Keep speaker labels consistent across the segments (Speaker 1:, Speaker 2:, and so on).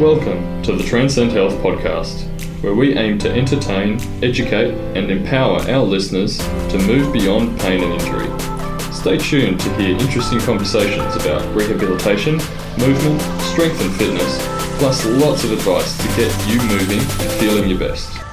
Speaker 1: Welcome to the Transcend Health Podcast, where we aim to entertain, educate, and empower our listeners to move beyond pain and injury. Stay tuned to hear interesting conversations about rehabilitation, movement, strength, and fitness, plus lots of advice to get you moving and feeling your best.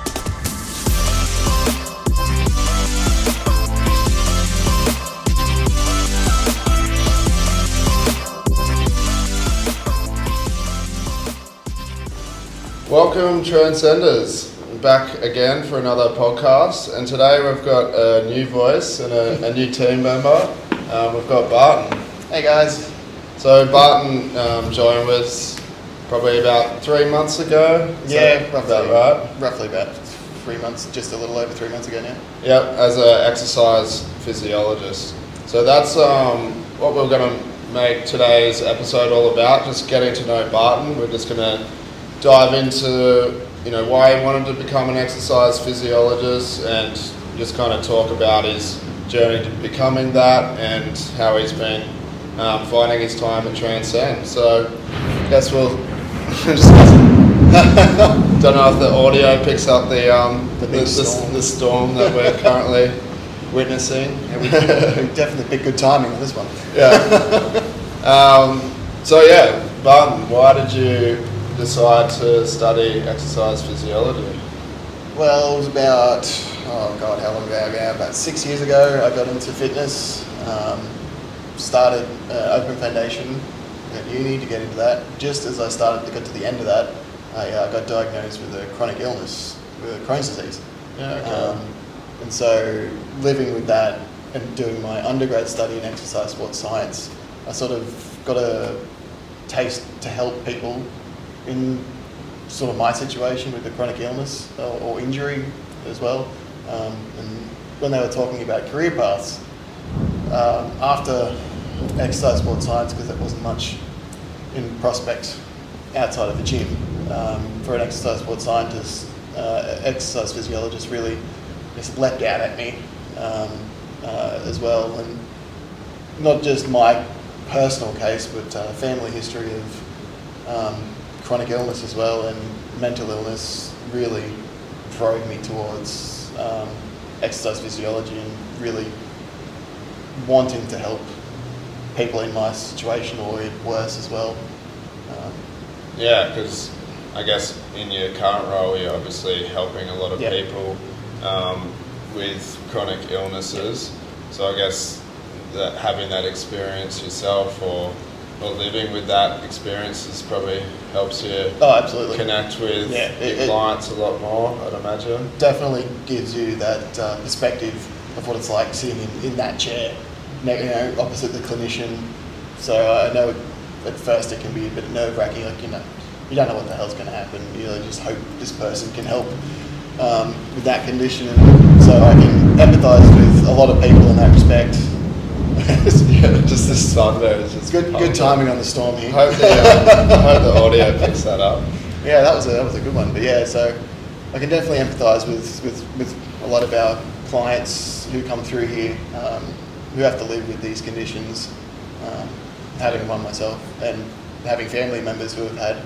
Speaker 2: Welcome, Transcenders. Back again for another podcast, and today we've got a new voice and a, a new team member. Um, we've got Barton.
Speaker 3: Hey guys.
Speaker 2: So Barton um, joined us probably about three months ago. Is
Speaker 3: Yeah, roughly.
Speaker 2: about right?
Speaker 3: Roughly about three months, just a little over three months ago now.
Speaker 2: Yep, as an exercise physiologist. So that's um, what we're going to make today's episode all about. Just getting to know Barton. We're just going to dive into you know why he wanted to become an exercise physiologist and just kind of talk about his journey to becoming that and how he's been um, finding his time at Transcend. So I guess we'll just don't know if the audio picks up the um,
Speaker 3: The
Speaker 2: the,
Speaker 3: big
Speaker 2: the,
Speaker 3: storm.
Speaker 2: the storm that we're currently witnessing.
Speaker 3: Yeah, we, we definitely picked good timing on this one.
Speaker 2: Yeah. um, so yeah, Barton, why did you decide to study exercise physiology?
Speaker 3: Well, it was about oh god, how long ago? now? About six years ago, I got into fitness. Um, started uh, Open Foundation at uni to get into that. Just as I started to get to the end of that, I uh, got diagnosed with a chronic illness, with Crohn's disease.
Speaker 2: Yeah. Okay.
Speaker 3: Um, and so, living with that and doing my undergrad study in exercise sports science, I sort of got a taste to help people in sort of my situation with the chronic illness or, or injury as well. Um, and when they were talking about career paths, um, after exercise sports science, because there wasn't much in prospect outside of the gym, um, for an exercise sports scientist, uh, exercise physiologist really just leapt out at me um, uh, as well. And not just my personal case, but uh, family history of um, chronic illness as well and mental illness really drove me towards um, exercise physiology and really wanting to help people in my situation or worse as well. Um,
Speaker 2: Yeah, because I guess in your current role, you're obviously helping a lot of people um, with chronic illnesses. So I guess that having that experience yourself or, or living with that experience is probably helps you
Speaker 3: oh, absolutely.
Speaker 2: connect with
Speaker 3: Yeah, it-
Speaker 2: your
Speaker 3: it-
Speaker 2: clients a lot more, I'd imagine.
Speaker 3: definitely gives you that uh, perspective of what it's like sitting in, in that chair, ne- you know, opposite the clinician. So I know at first it can be a bit nerve wracking, like you know, you don't know what the hell's going to happen. You know, just hope this person can help um, with that condition. And so I can empathise with a lot of people in that respect.
Speaker 2: yeah, just this Sunday is just
Speaker 3: Good, good timing on the storm here.
Speaker 2: Hope the, um, I hope the audio picks that up.
Speaker 3: Yeah, that was a, that was a good one. But yeah, so I can definitely empathise with, with, with a lot of our clients who come through here um, who have to live with these conditions, um, having one myself, and having family members who have had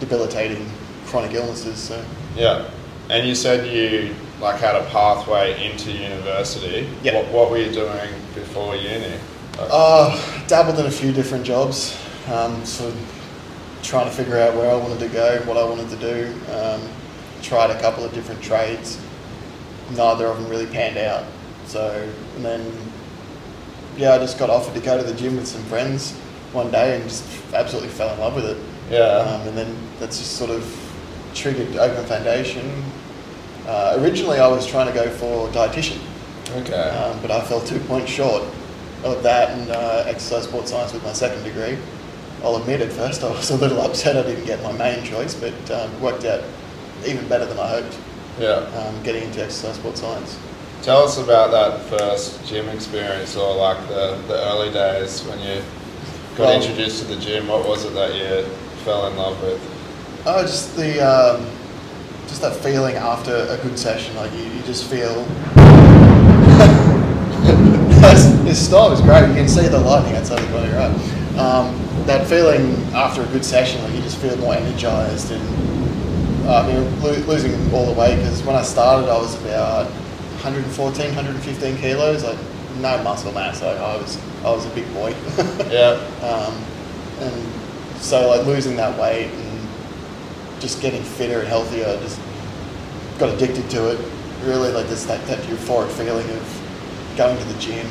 Speaker 3: debilitating chronic illnesses. So
Speaker 2: Yeah, and you said you like had a pathway into university.
Speaker 3: Yeah.
Speaker 2: What, what were you doing before uni? Like,
Speaker 3: uh, dabbled in a few different jobs, um, sort of trying to figure out where I wanted to go, what I wanted to do. Um, tried a couple of different trades. Neither of them really panned out. So, and then, yeah, I just got offered to go to the gym with some friends one day and just absolutely fell in love with it.
Speaker 2: yeah.
Speaker 3: Um, and then that's just sort of triggered Open Foundation. Uh, originally, I was trying to go for dietitian,
Speaker 2: okay.
Speaker 3: um, but I fell two points short of that and uh, exercise sports science with my second degree. I'll admit at first I was a little upset I didn't get my main choice, but um, it worked out even better than I hoped
Speaker 2: yeah.
Speaker 3: um, getting into exercise sports science.
Speaker 2: Tell us about that first gym experience, or like the, the early days when you got
Speaker 3: Well-
Speaker 2: introduced to the gym. What was it that you fell in love with?
Speaker 3: Oh, just the um, just that feeling after a good session, like you, you just feel. his, style is great. You can see the lightning outside the corner, right? Um, that feeling after a good session, like you just feel more energized and uh, I mean, lo- losing all the weight because when I started, I was about 114, 115 kilos, like no muscle mass. Like I was, I was a big boy.
Speaker 2: Yeah.
Speaker 3: um, and so like losing that weight and just getting fitter and healthier, I just got addicted to it. Really, like this that, that euphoric feeling of going to the gym,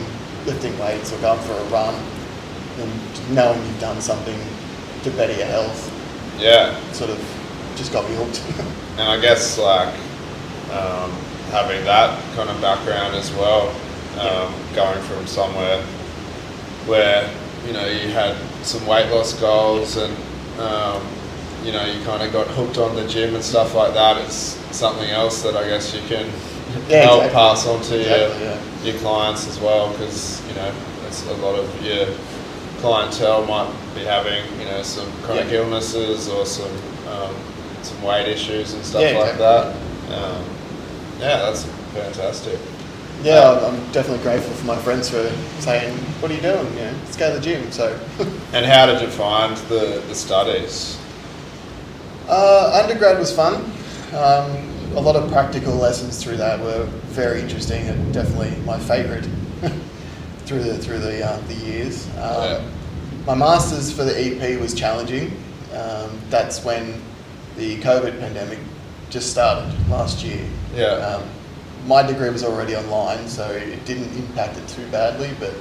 Speaker 3: lifting weights, or going for a run, and knowing you've done something to better your health,
Speaker 2: Yeah.
Speaker 3: sort of just got me hooked.
Speaker 2: And I guess like um, having that kind of background as well, um, going from somewhere where you know you had some weight loss goals and um, you know you kind of got hooked on the gym and stuff like that. It's something else that I guess you can
Speaker 3: Yeah,
Speaker 2: help
Speaker 3: exactly.
Speaker 2: pass on to
Speaker 3: Exactly,
Speaker 2: your,
Speaker 3: yeah.
Speaker 2: your clients as well because you know it's a lot of your clientele might be having you know some chronic
Speaker 3: Yeah.
Speaker 2: illnesses or some um, some weight issues and stuff like that. Um, yeah, that's fantastic.
Speaker 3: yeah, I'm, I'm definitely grateful for my friends for saying, "What are you doing? You know, let's go to the gym." So.
Speaker 2: And how did you find the, the studies?
Speaker 3: Uh, undergrad was fun. Um, a lot of practical lessons through that were very interesting and definitely my favourite through the through the uh, the years. Um,
Speaker 2: Yeah.
Speaker 3: My masters for the EP was challenging. Um, that's when the COVID pandemic just started last year.
Speaker 2: Yeah.
Speaker 3: Um, my degree was already online, so it didn't impact it too badly, but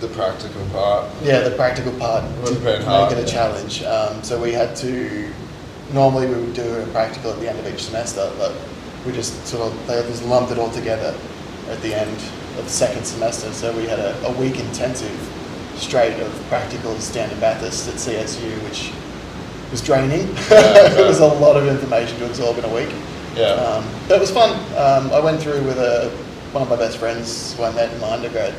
Speaker 2: The practical part.
Speaker 3: yeah, the practical part
Speaker 2: Would
Speaker 3: to make
Speaker 2: hard,
Speaker 3: it a
Speaker 2: yeah.
Speaker 3: challenge. Um, so we had to. Normally, we would do a practical at the end of each semester, but we just sort of they just lumped it all together at the end of the second semester. So we had a, a week intensive straight of practical standard Bathurst at CSU, which was draining.
Speaker 2: Yeah,
Speaker 3: it was a lot of information to absorb in a week.
Speaker 2: Yeah.
Speaker 3: Um, but it was fun. Um, I went through with a, one of my best friends who I met in my undergrad,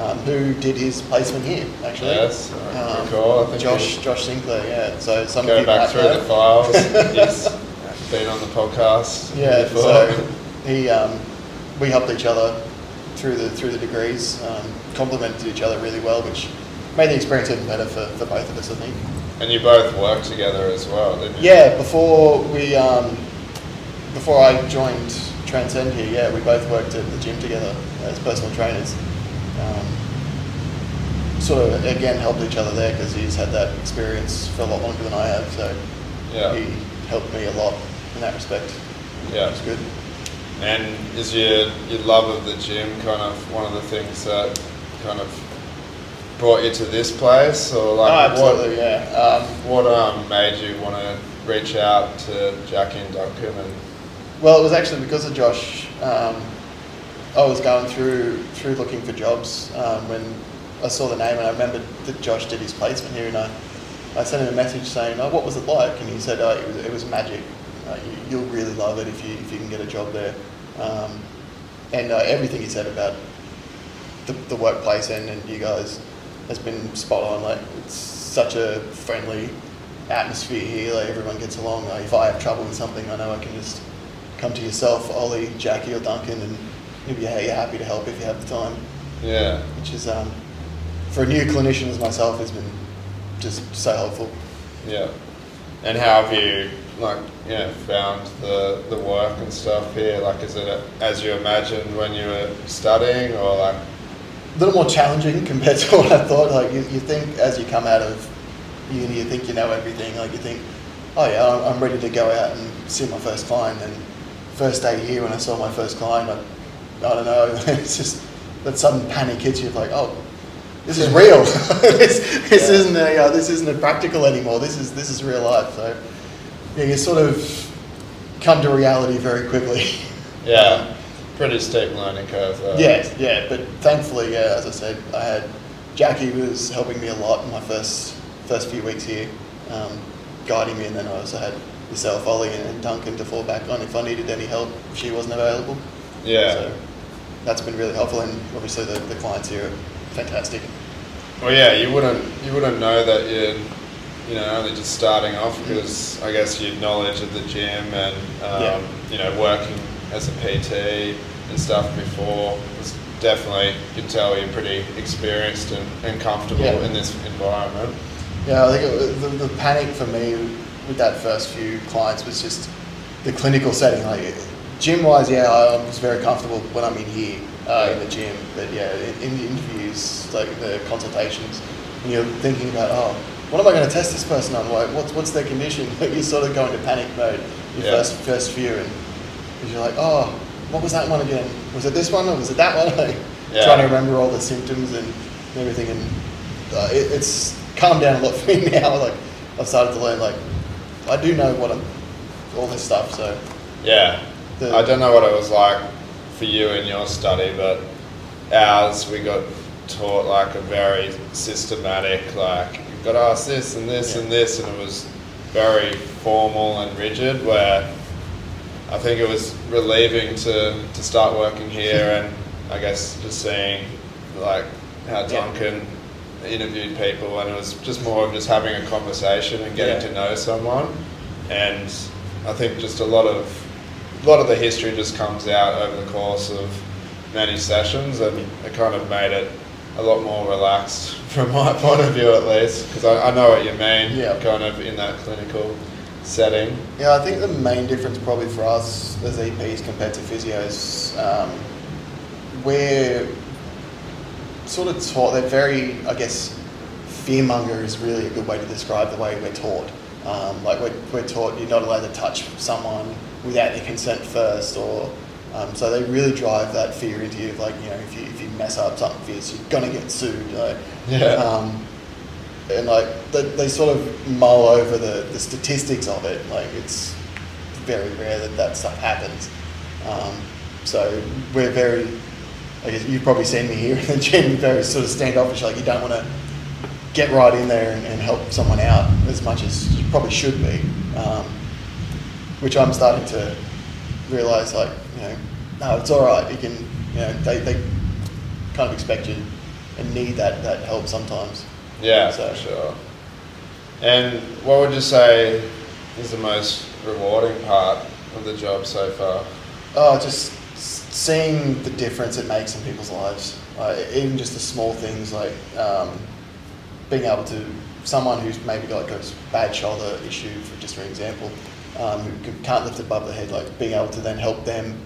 Speaker 3: um, who did his placement here, actually.
Speaker 2: Yes,
Speaker 3: Um,
Speaker 2: recall. I think
Speaker 3: Josh, Josh Sinclair, yeah. So some of
Speaker 2: Go back through the files. He's been on the podcast.
Speaker 3: Yeah,
Speaker 2: before.
Speaker 3: so he, um, we helped each other through the through the degrees, um, complemented each other really well, which made the experience even better for, for both of us, I think.
Speaker 2: and you both worked together as well, didn't you?
Speaker 3: Yeah, before we um, before I joined Transcend here, yeah, we both worked at the gym together as personal trainers. Um, sort of again helped each other there because he's had that experience for a lot longer than I have, so
Speaker 2: Yeah.
Speaker 3: he helped me a lot in that respect.
Speaker 2: Yeah.
Speaker 3: It was good.
Speaker 2: And is your your love of the gym kind of one of the things that kind of brought you to this place, or like
Speaker 3: oh, absolutely,
Speaker 2: what
Speaker 3: yeah. Um,
Speaker 2: what um, made you want to reach out to Jackie and Duncan and
Speaker 3: Well, it was actually because of Josh. Um, I was going through through looking for jobs um, when I saw the name, and I remembered that Josh did his placement here, and I, I sent him a message saying, "Oh, what was it like?" And he said, "Oh, it was, it was magic. Uh, you, you'll really love it if you if you can get a job there." Um, and uh, everything he said about the, the workplace and, and you guys has been spot on. Like it's such a friendly atmosphere here. Like everyone gets along. Like if I have trouble with something, I know I can just come to yourself, Ollie, Jackie, or Duncan, and you'll be you're happy to help if you have the time.
Speaker 2: yeah,
Speaker 3: Which is um, for a new clinician as myself has been just so helpful.
Speaker 2: yeah. And how have you like you know found the the work and stuff here? Like, is it as you imagined when you were studying, or like
Speaker 3: a little more challenging compared to what I thought. Like you, you think as you come out of uni, you think you know everything. Like you think, oh yeah, I'm, I'm ready to go out and see my first client. And first day here, when I saw my first client, I, I don't know, it's just that sudden panic hits you. It's Like, oh, this is real. this this
Speaker 2: Yeah.
Speaker 3: isn't a uh, this isn't a practical anymore. This is this is real life. So yeah, you sort of come to reality very quickly.
Speaker 2: yeah, pretty steep learning curve. Though.
Speaker 3: Yeah, yeah, but thankfully, yeah, as I said, I had Jackie was helping me a lot in my first first few weeks here, um, guiding me, and then I also had yourself, Ollie, and Duncan to fall back on if I needed any help if she wasn't available.
Speaker 2: yeah.
Speaker 3: So that's been really helpful, and obviously the, the clients here are fantastic.
Speaker 2: Well, yeah, you wouldn't you wouldn't know that you're you know only just starting off because I guess your knowledge of the gym and um,
Speaker 3: Yeah.
Speaker 2: you know working as a PT and stuff before was definitely you can tell you're pretty experienced and, and comfortable
Speaker 3: Yeah.
Speaker 2: in this environment.
Speaker 3: Yeah, I think it, the, the panic for me with that first few clients was just the clinical setting. Like gym wise, yeah, I was very comfortable when I'm in here uh, in the gym. But yeah, in, in the interviews, like the consultations, and you're thinking about, oh, what am I going to test this person on? Like, what's what's their condition? Like you sort of go into panic mode your
Speaker 2: Yeah.
Speaker 3: first first few, and you're like, oh, what was that one again? Was it this one or was it that one? Like,
Speaker 2: Yeah.
Speaker 3: Trying to remember all the symptoms and everything, and uh, it, it's calmed down a lot for me now. Like I've started to learn, like I do know what I'm, all this stuff. So
Speaker 2: Yeah.
Speaker 3: The-
Speaker 2: I don't know what it was like for you in your study, but ours we got taught like a very systematic, like you've got to ask this and this
Speaker 3: Yeah.
Speaker 2: and this, and it was very formal and rigid. Where I think it was relieving to to start working here, and I guess just seeing like how
Speaker 3: Yeah.
Speaker 2: Duncan interviewed people, and it was just more of just having a conversation and getting
Speaker 3: Yeah.
Speaker 2: to know someone. And I think just a lot of a lot of the history just comes out over the course of many sessions, and it kind of made it a lot more relaxed from my point of view, at least, because I, I know what you mean.
Speaker 3: Yeah.
Speaker 2: Kind of in that clinical setting.
Speaker 3: yeah, I think the main difference probably for us as EPs compared to physios, um, we're sort of taught. They're very, I guess, fearmonger is really a good way to describe the way we're taught. Um, like we're, we're taught you're not allowed to touch someone without their consent first, or um, so they really drive that fear into you. of Like you know, if you if you mess up something fierce, you're gonna get sued. Like,
Speaker 2: Yeah.
Speaker 3: Um, and like they, they sort of mull over the, the statistics of it. Like it's very rare that that stuff happens. Um, so we're very. I guess you've probably seen me here in the gym, very sort of standoffish. Like you don't want to get right in there and, and help someone out as much as you probably should be. Um, which I'm starting to realise, like you know, no, it's all right. You can, you know, they, they kind of expect you and need that that help sometimes.
Speaker 2: Yeah,
Speaker 3: So-
Speaker 2: for sure. And what would you say is the most rewarding part of the job so far?
Speaker 3: Oh, just seeing the difference it makes in people's lives. Uh, even just the small things like um, being able to, someone who's maybe got like a bad shoulder issue, for just for example, um, who can't lift above the head, like being able to then help them,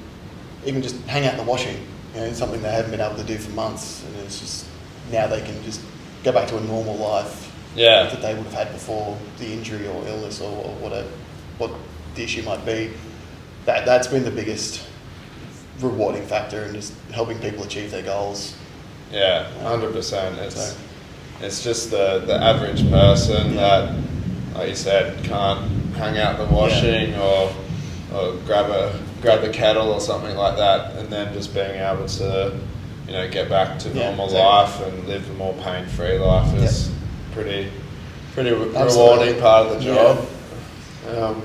Speaker 3: even just hang out the washing. You know, something they haven't been able to do for months, and it's just now they can just go back to a normal life
Speaker 2: Yeah.
Speaker 3: that they would have had before the injury or illness or, or whatever, what the issue might be. That that's been the biggest rewarding factor in just helping people achieve their goals.
Speaker 2: Yeah, hundred percent. It's
Speaker 3: So-
Speaker 2: it's just the the average person that, like you said, can't hang out the washing or or grab a grab the kettle or something like that, and then just being able to, you know, get back to
Speaker 3: Yeah,
Speaker 2: normal
Speaker 3: exactly.
Speaker 2: life and live a more pain free life is pretty pretty
Speaker 3: Absolutely.
Speaker 2: rewarding part of the
Speaker 3: Yeah.
Speaker 2: job. Um,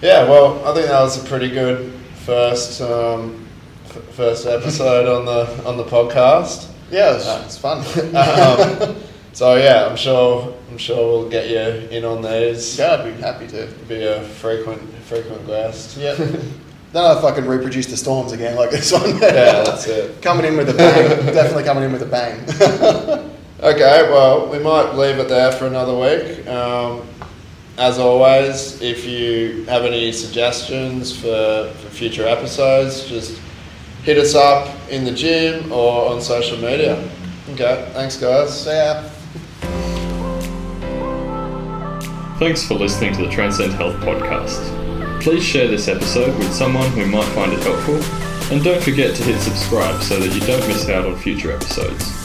Speaker 2: yeah, well, I think that was a pretty good first um, f- first episode on the on the podcast.
Speaker 3: Yeah, it's, it's fun.
Speaker 2: Um, so yeah, I'm sure I'm sure we'll get you in on these.
Speaker 3: yeah, I'd be happy to.
Speaker 2: Be a frequent frequent guest.
Speaker 3: Yeah. Don't know if I can reproduce the storms again like this one.
Speaker 2: Yeah, that's it.
Speaker 3: coming in with a bang. Definitely coming in with a bang.
Speaker 2: Okay, well, we might leave it there for another week. Um, as always, if you have any suggestions for, for future episodes, just hit us up in the gym or on social media. Okay, thanks, guys.
Speaker 3: See yeah.
Speaker 1: Thanks for listening to the Transcend Health podcast. Please share this episode with someone who might find it helpful, and don't forget to hit subscribe so that you don't miss out on future episodes.